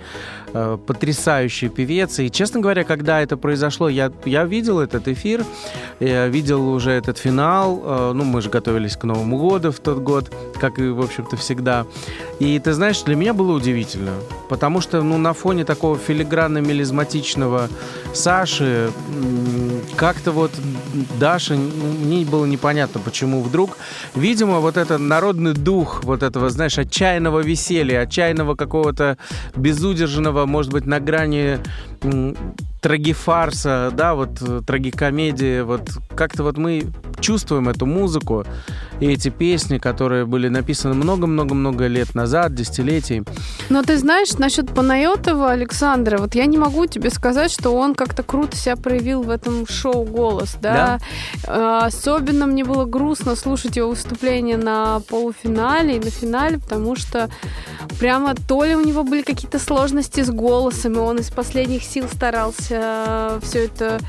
C: э, потрясающий певец. И, честно говоря, когда это произошло, я, я видел этот эфир, я видел уже этот финал. Э, Ну, мы же готовились к Новому году в тот год, как и, в общем-то, всегда. И ты знаешь, для меня было удивительно, потому что, ну, на фоне такого филигранно-мелизматичного Саши, как-то вот Даша, ну, мне было непонятно, почему вдруг, видимо, вот этот народный дух вот этого, знаешь, отчаянного веселья, отчаянного какого-то безудержного, может быть, на грани трагифарса, да, вот э, трагикомедии, вот как-то вот мы чувствуем эту музыку и эти песни, которые были написаны много-много-много лет назад, десятилетий.
B: Но ты знаешь, насчет Панайотова Александра, вот я не могу тебе сказать, что он как-то круто себя проявил в этом шоу «Голос», да? Э, Особенно мне было грустно слушать его выступление на полуфинале и на финале, потому что прямо то ли у него были какие-то сложности с голосом, и он из последних сил старался все это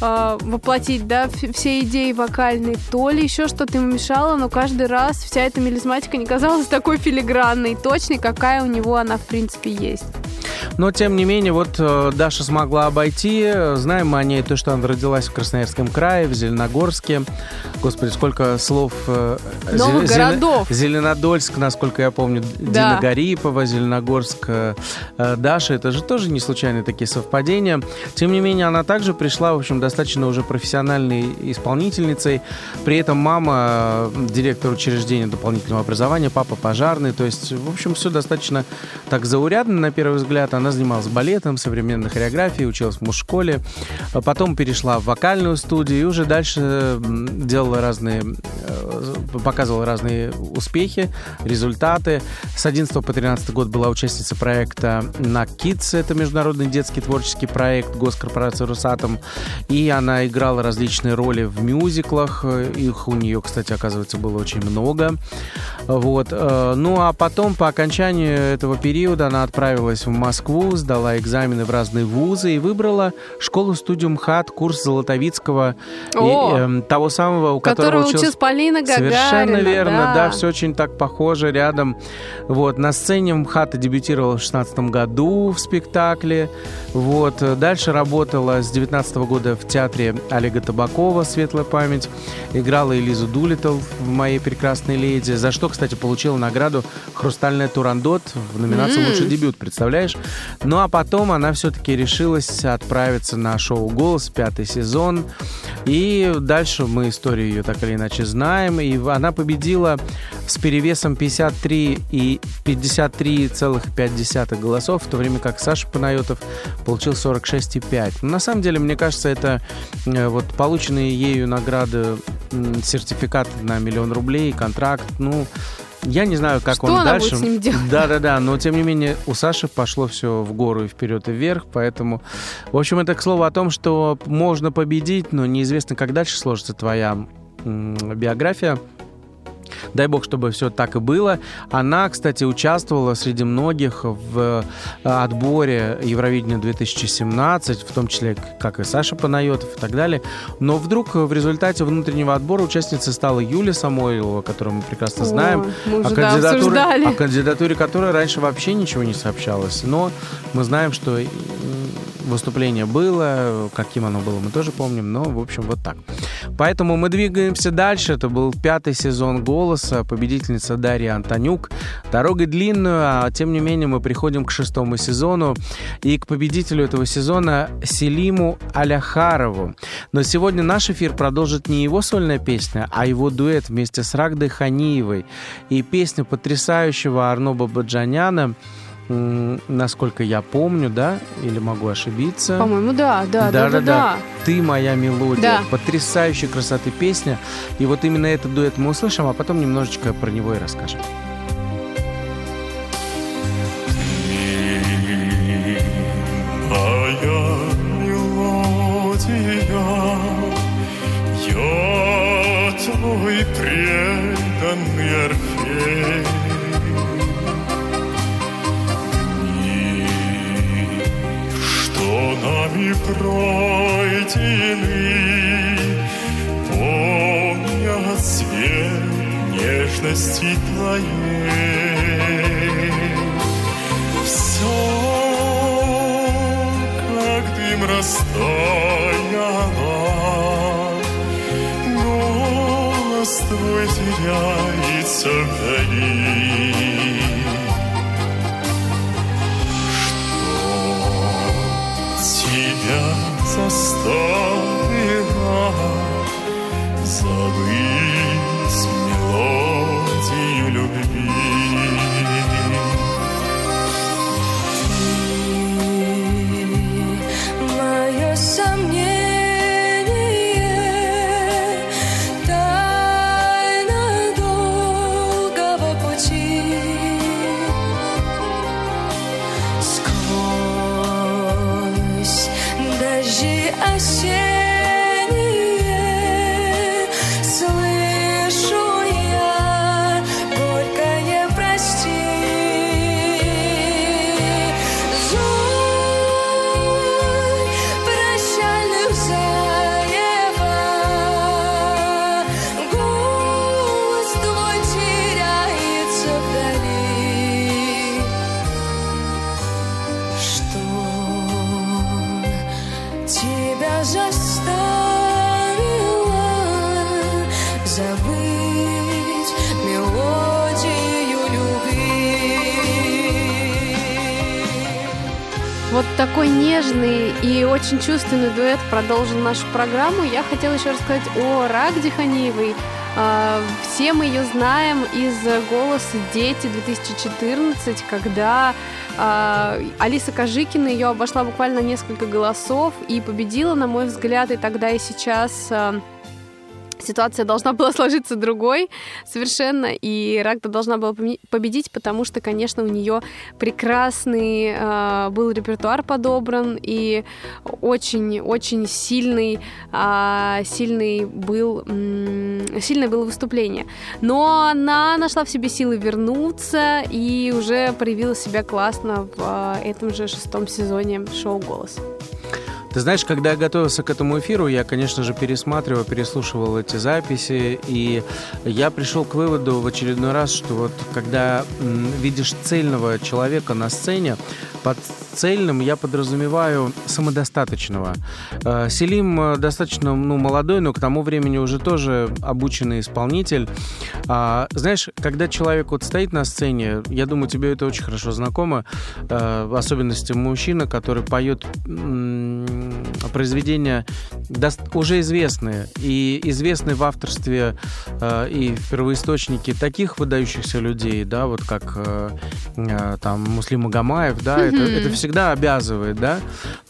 B: э, воплотить, да, все идеи вокальные, то ли еще что-то ему мешало, но каждый раз вся эта мелизматика не казалась <laughs> такой филигранной и точной, какая у него она, в принципе, есть.
C: Но, тем не менее, вот э, Даша смогла обойти. Знаем мы о ней то, что она родилась в Красноярском крае, в Зеленогорске. Господи, сколько слов. э,
B: Новых
C: Зеле-
B: городов.
C: Зеленодольск, насколько я помню,
B: Да.
C: Дина Гарипова, Зеленогорск, э, э, Даша. Это же тоже не случайные такие совпадения. Тем не менее, она также пришла, в общем, достаточно уже профессиональной исполнительницей. При этом мама директор учреждения дополнительного образования, папа пожарный. То есть, в общем, все достаточно так заурядно на первый взгляд. Она занималась балетом, современной хореографией, училась в мужшколе. А Потом перешла в вокальную студию и уже дальше делала разные, э, показывала разные успехи, результаты. С 11 по 13 год была участницей проекта на Kids, это международный детский творческий проект госкорпорации Русатом. И она играла различные роли в мюзиклах. Их у нее, кстати, оказывается, было очень много. Вот. э, Ну а потом, по окончанию этого периода, она отправилась в Москву, сдала экзамены в разные вузы и выбрала школу-студию МХАТ, курс Золотовицкого, и,
B: О!
C: эм, того самого, у которого, училась
B: училась Полина Гагарина.
C: Совершенно верно, да,
B: да
C: все очень так похоже рядом. Вот, на сцене МХАТа дебютировала в 16 году в спектакле. Вот, э, дальше работала с 19 года в театре Олега Табакова, светлая память. Играла Элизу Дулитл в «Моей прекрасной леди», за что, кстати, получила награду «Хрустальная Турандот» в номинации. «Лучший дебют», представляешь? Ну, а потом она все-таки решилась отправиться на шоу «Голос», пятый сезон. И дальше мы историю ее так или иначе знаем. И она победила с перевесом 53 и 53,5 голосов, в то время как Саша Панайотов получил 46,5. Но на самом деле, мне кажется, это э, вот полученные ею награды, сертификат на миллион рублей, контракт, ну, я не знаю, как
B: Что
C: он
B: она
C: дальше.
B: будет с ним делать?
C: Да, да, да. Но тем не менее, у Саши пошло все в гору и вперед и вверх. Поэтому, в общем, это к слову о том, что можно победить, но неизвестно, как дальше сложится твоя биография. Дай бог, чтобы все так и было. Она, кстати, участвовала среди многих в э, отборе Евровидения 2017, в том числе, как и Саша Панайотов и так далее. Но вдруг в результате внутреннего отбора участницей стала Юлия Самойлова, которую мы прекрасно знаем. О,
B: да,
C: кандидатуре, о кандидатуре которой раньше вообще ничего не сообщалось. Но мы знаем, что выступление было, каким оно было, мы тоже помним. Но, в общем, вот так. Поэтому мы двигаемся дальше. Это был пятый сезон «Голоса», победительница Дарья Антонюк. Дорога длинную, а тем не менее мы приходим к шестому сезону и к победителю этого сезона Селиму Аляхарову. Но сегодня наш эфир продолжит не его сольная песня, а его дуэт вместе с Рагдой Ханиевой. И песня потрясающего Арно Бабаджаняна насколько я помню, да, или могу ошибиться.
B: По-моему, да, да, да, да, да.
C: Ты моя мелодия.
B: Да.
C: Потрясающей красоты песня. И вот именно этот дуэт мы услышим, а потом немножечко про него и расскажем.
D: Моя мелодия, я
A: твой преданный Орфей. Нами пройдены, помнят свет нежности твоей. Все, как дым растаяла, голос твой теряется вдали. Что тебя заставило забыть мелодию любви?
B: Такой нежный и очень чувственный дуэт продолжил нашу программу. Я хотела еще рассказать о Рагде Ханиевой. А, Все мы ее знаем из «Голоса дети» 2014, когда а, Алиса Кожикина ее обошла буквально несколько голосов и победила, на мой взгляд, и тогда, и сейчас а, ситуация должна была <laughs> сложиться другой совершенно, и Рагда должна была победить, потому что, конечно, у нее прекрасный э, был репертуар подобран, и очень-очень сильный, а, сильный был, м, сильное было выступление. Но она нашла в себе силы вернуться и уже проявила себя классно в а, этом же шестом сезоне шоу «Голос».
C: Ты знаешь, когда я готовился к этому эфиру, я, конечно же, пересматривал, переслушивал эти записи, и я пришел к выводу в очередной раз, что вот когда видишь цельного человека на сцене, под цельным я подразумеваю самодостаточного. Э, Селим э, достаточно ну, молодой, но к тому времени уже тоже обученный исполнитель. А, знаешь, когда человек вот стоит на сцене, я думаю, тебе это очень хорошо знакомо, э, в особенности мужчина, который поет произведения уже известные и известные в авторстве э, и в первоисточнике таких выдающихся людей, да, вот как э, э, там Муслим Магомаев, да, это, это всегда обязывает, да,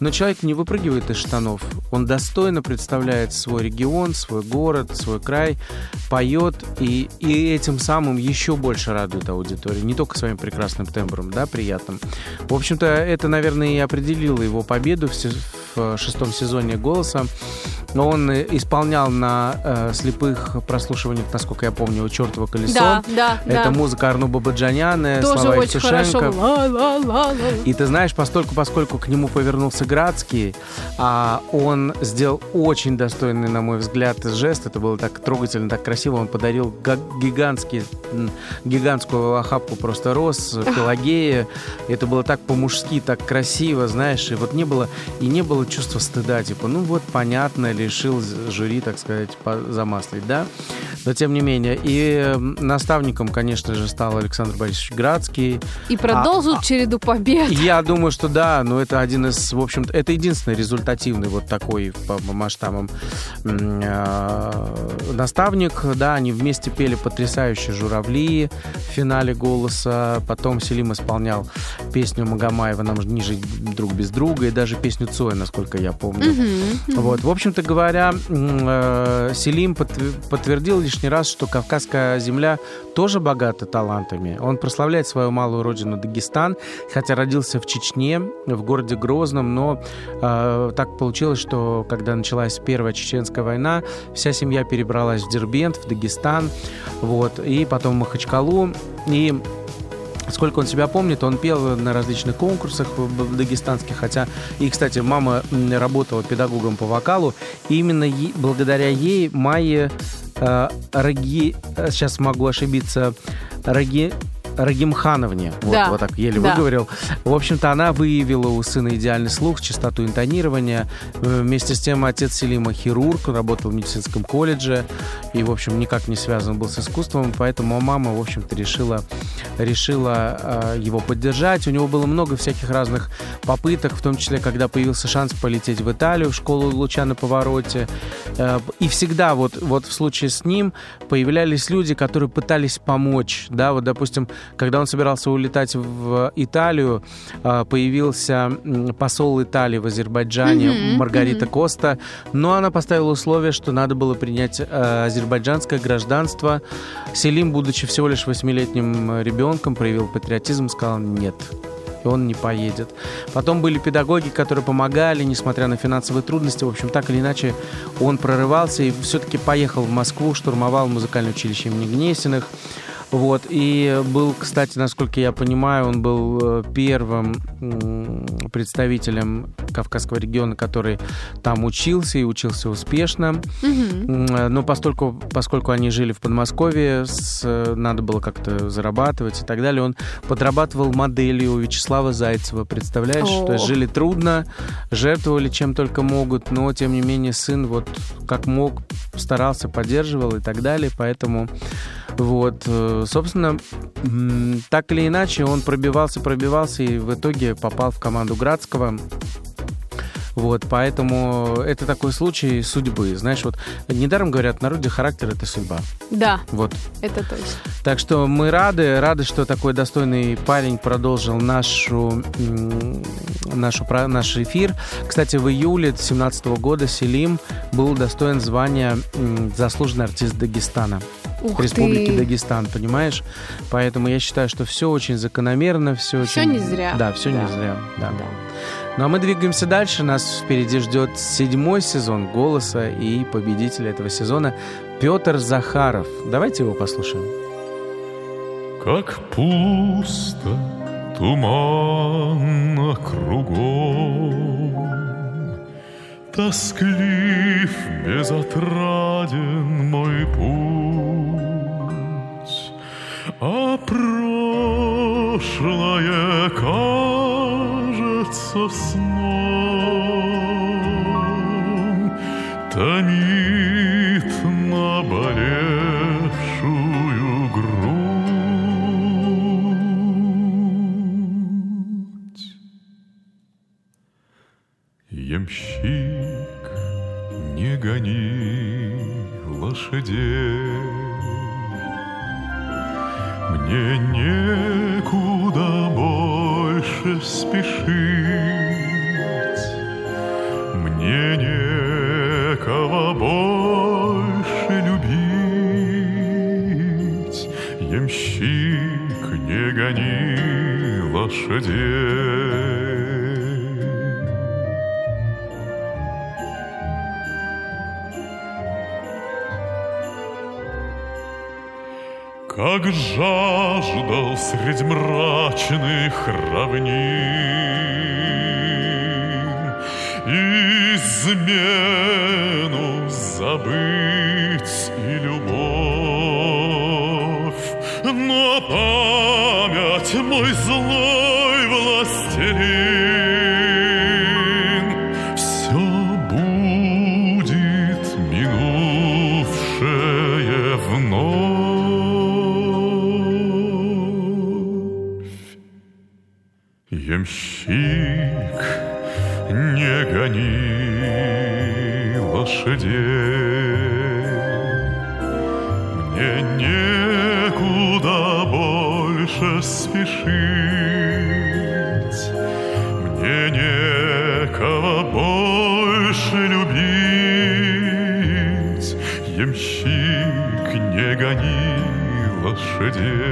C: но человек не выпрыгивает из штанов, он достойно представляет свой регион, свой город, свой край, поет и, и этим самым еще больше радует аудиторию, не только своим прекрасным тембром, да, приятным. В общем-то, это, наверное, и определило его победу в, в шестом сезоне «Голоса». Он э, исполнял на э, слепых прослушиваниях, насколько я помню, у «Чертова колесо».
B: Да, да,
C: Это
B: да.
C: музыка Арну Бабаджаняна,
B: Тоже
C: слова
B: очень хорошо.
C: Евтушенко.
B: Ла-ла-ла-ла.
C: И ты знаешь, постольку, поскольку к нему повернулся Градский, а он сделал очень достойный, на мой взгляд, жест. Это было так трогательно, так красиво. Он подарил га- гигантский, гигантскую охапку просто роз, <laughs> Пелагея. Это было так по-мужски, так красиво, знаешь. И вот не было, и не было чувства стыда. Типа, ну вот, понятно, решил жюри, так сказать, замаслить, да? Но тем не менее. И э, наставником, конечно же, стал Александр Борисович Градский.
B: И продолжил череду побед.
C: Я думаю, что да, но это один из, в общем-то, это единственный результативный вот такой по масштабам э, наставник. Да, они вместе пели потрясающие «Журавли» в финале «Голоса». Потом Селим исполнял песню Магомаева «Нам не жить друг без друга» и даже песню Цоя, насколько я помню. Вот, в общем-то говоря, э, Селим подтв- подтвердил лишний раз, что Кавказская земля тоже богата талантами. Он прославляет свою малую родину Дагестан, хотя родился в Чечне, в городе Грозном, но э, так получилось, что когда началась Первая Чеченская война, вся семья перебралась в Дербент, в Дагестан, вот, и потом в Махачкалу, и Сколько он себя помнит, он пел на различных конкурсах дагестанских, хотя и, кстати, мама работала педагогом по вокалу, и именно е, благодаря ей Майя э, Раги, э, сейчас могу ошибиться, Раги, Рагимхановне, вот, да. вот так еле да. выговорил. В общем-то, она выявила у сына идеальный слух, частоту интонирования. Э, вместе с тем отец Селима хирург, работал в медицинском колледже и, в общем, никак не связан был с искусством, поэтому мама, в общем-то, решила, решила э, его поддержать. У него было много всяких разных попыток, в том числе, когда появился шанс полететь в Италию, в школу луча на повороте. Э, и всегда вот, вот в случае с ним появлялись люди, которые пытались помочь. Да, вот, допустим, когда он собирался улетать в Италию, а, появился посол Италии в Азербайджане mm-hmm, Маргарита mm-hmm. Коста, но она поставила условие, что надо было принять а, азербайджанское гражданство. Селим, будучи всего лишь восьмилетним ребенком, проявил патриотизм, сказал «нет» и он не поедет. Потом были педагоги, которые помогали, несмотря на финансовые трудности. В общем, так или иначе, он прорывался и все-таки поехал в Москву, штурмовал музыкальное училище имени Гнесиных. Вот, и был, кстати, насколько я понимаю, он был э, первым представителем Кавказского региона, который там учился и учился успешно. Угу. Но поскольку, поскольку они жили в Подмосковье, с, надо было как-то зарабатывать и так далее, он подрабатывал моделью у Вячеслава Зайцева. Представляешь? О. То есть жили трудно, жертвовали чем только могут, но, тем не менее, сын вот как мог старался, поддерживал и так далее. Поэтому вот, э, собственно, так или иначе, он пробивался, пробивался и в итоге попал в команду Градского. Вот, поэтому это такой случай судьбы. Знаешь, вот недаром говорят, в народе характер — это судьба.
B: Да,
C: вот.
B: это точно.
C: Так что мы рады, рады, что такой достойный парень продолжил нашу, нашу, наш эфир. Кстати, в июле 2017 года Селим был достоин звания заслуженный артист Дагестана. Ух Республики ты. Дагестан, понимаешь? Поэтому я считаю, что все очень закономерно, все,
B: все
C: очень...
B: не зря.
C: Да, все да. не зря. Да. Да. Ну а мы двигаемся дальше. Нас впереди ждет седьмой сезон «Голоса» и победитель этого сезона Петр Захаров. Давайте его послушаем.
F: Как пусто, туманно кругом, Тосклив, безотраден мой путь, А прошлое кажется сном, Ямщик, не гони лошадей, мне некуда больше спешить, Мне некого больше любить. Ямщик, не гони лошадей. Как жаждал средь мрачных равнин Измену забыть и любовь. Но память мой злой лошадей. Мне некуда больше спешить, Мне некого больше любить. Ямщик, не лошадей.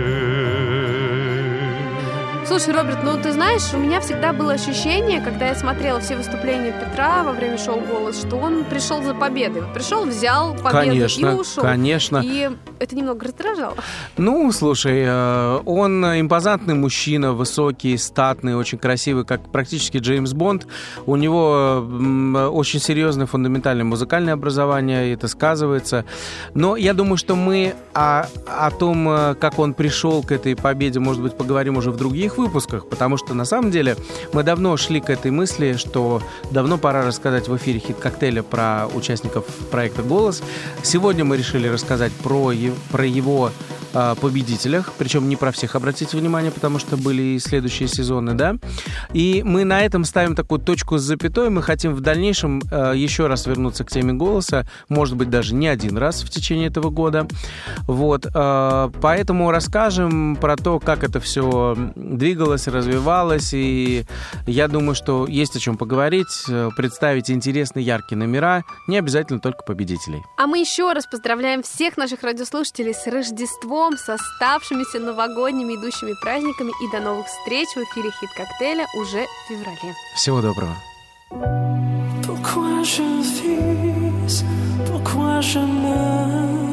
B: Слушай, Роберт, ну ты знаешь, у меня всегда было ощущение, когда я смотрела все выступления Петра во время шоу «Голос», что он пришел за победой. Пришел, взял победу
C: Конечно,
B: и ушел.
C: конечно.
B: И это немного раздражало.
C: Ну, слушай, э, он импозантный мужчина, высокий, статный, очень красивый, как практически Джеймс Бонд. У него очень серьезное фундаментальное музыкальное образование, и это сказывается. Но я думаю, что мы о, о том, э, как он пришел к этой победе, может быть, поговорим уже в других выпусках, потому что на самом деле мы давно шли к этой мысли, что давно пора рассказать в эфире хит коктейля про участников проекта «Голос». Сегодня мы решили рассказать про, про его победителях, причем не про всех, обратите внимание, потому что были и следующие сезоны, да. И мы на этом ставим такую точку с запятой. Мы хотим в дальнейшем э, еще раз вернуться к теме голоса, может быть, даже не один раз в течение этого года. Вот, э, поэтому расскажем про то, как это все двигалось, развивалось, и я думаю, что есть о чем поговорить, э, представить интересные, яркие номера, не обязательно только победителей.
B: А мы еще раз поздравляем всех наших радиослушателей с Рождеством, с оставшимися новогодними идущими праздниками и до новых встреч в эфире хит коктейля уже в феврале.
C: Всего доброго.
A: Pourquoi je vis, pourquoi je meurs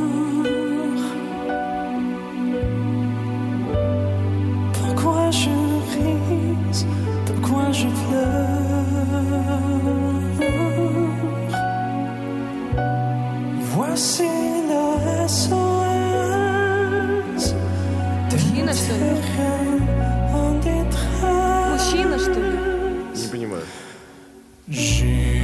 A: Pourquoi je ris, pourquoi je pleure Voici le SOS de
B: Мужчина, что ли?
A: terre en détresse
B: Мужчина, что ли?
G: Не понимаю.
A: J'ai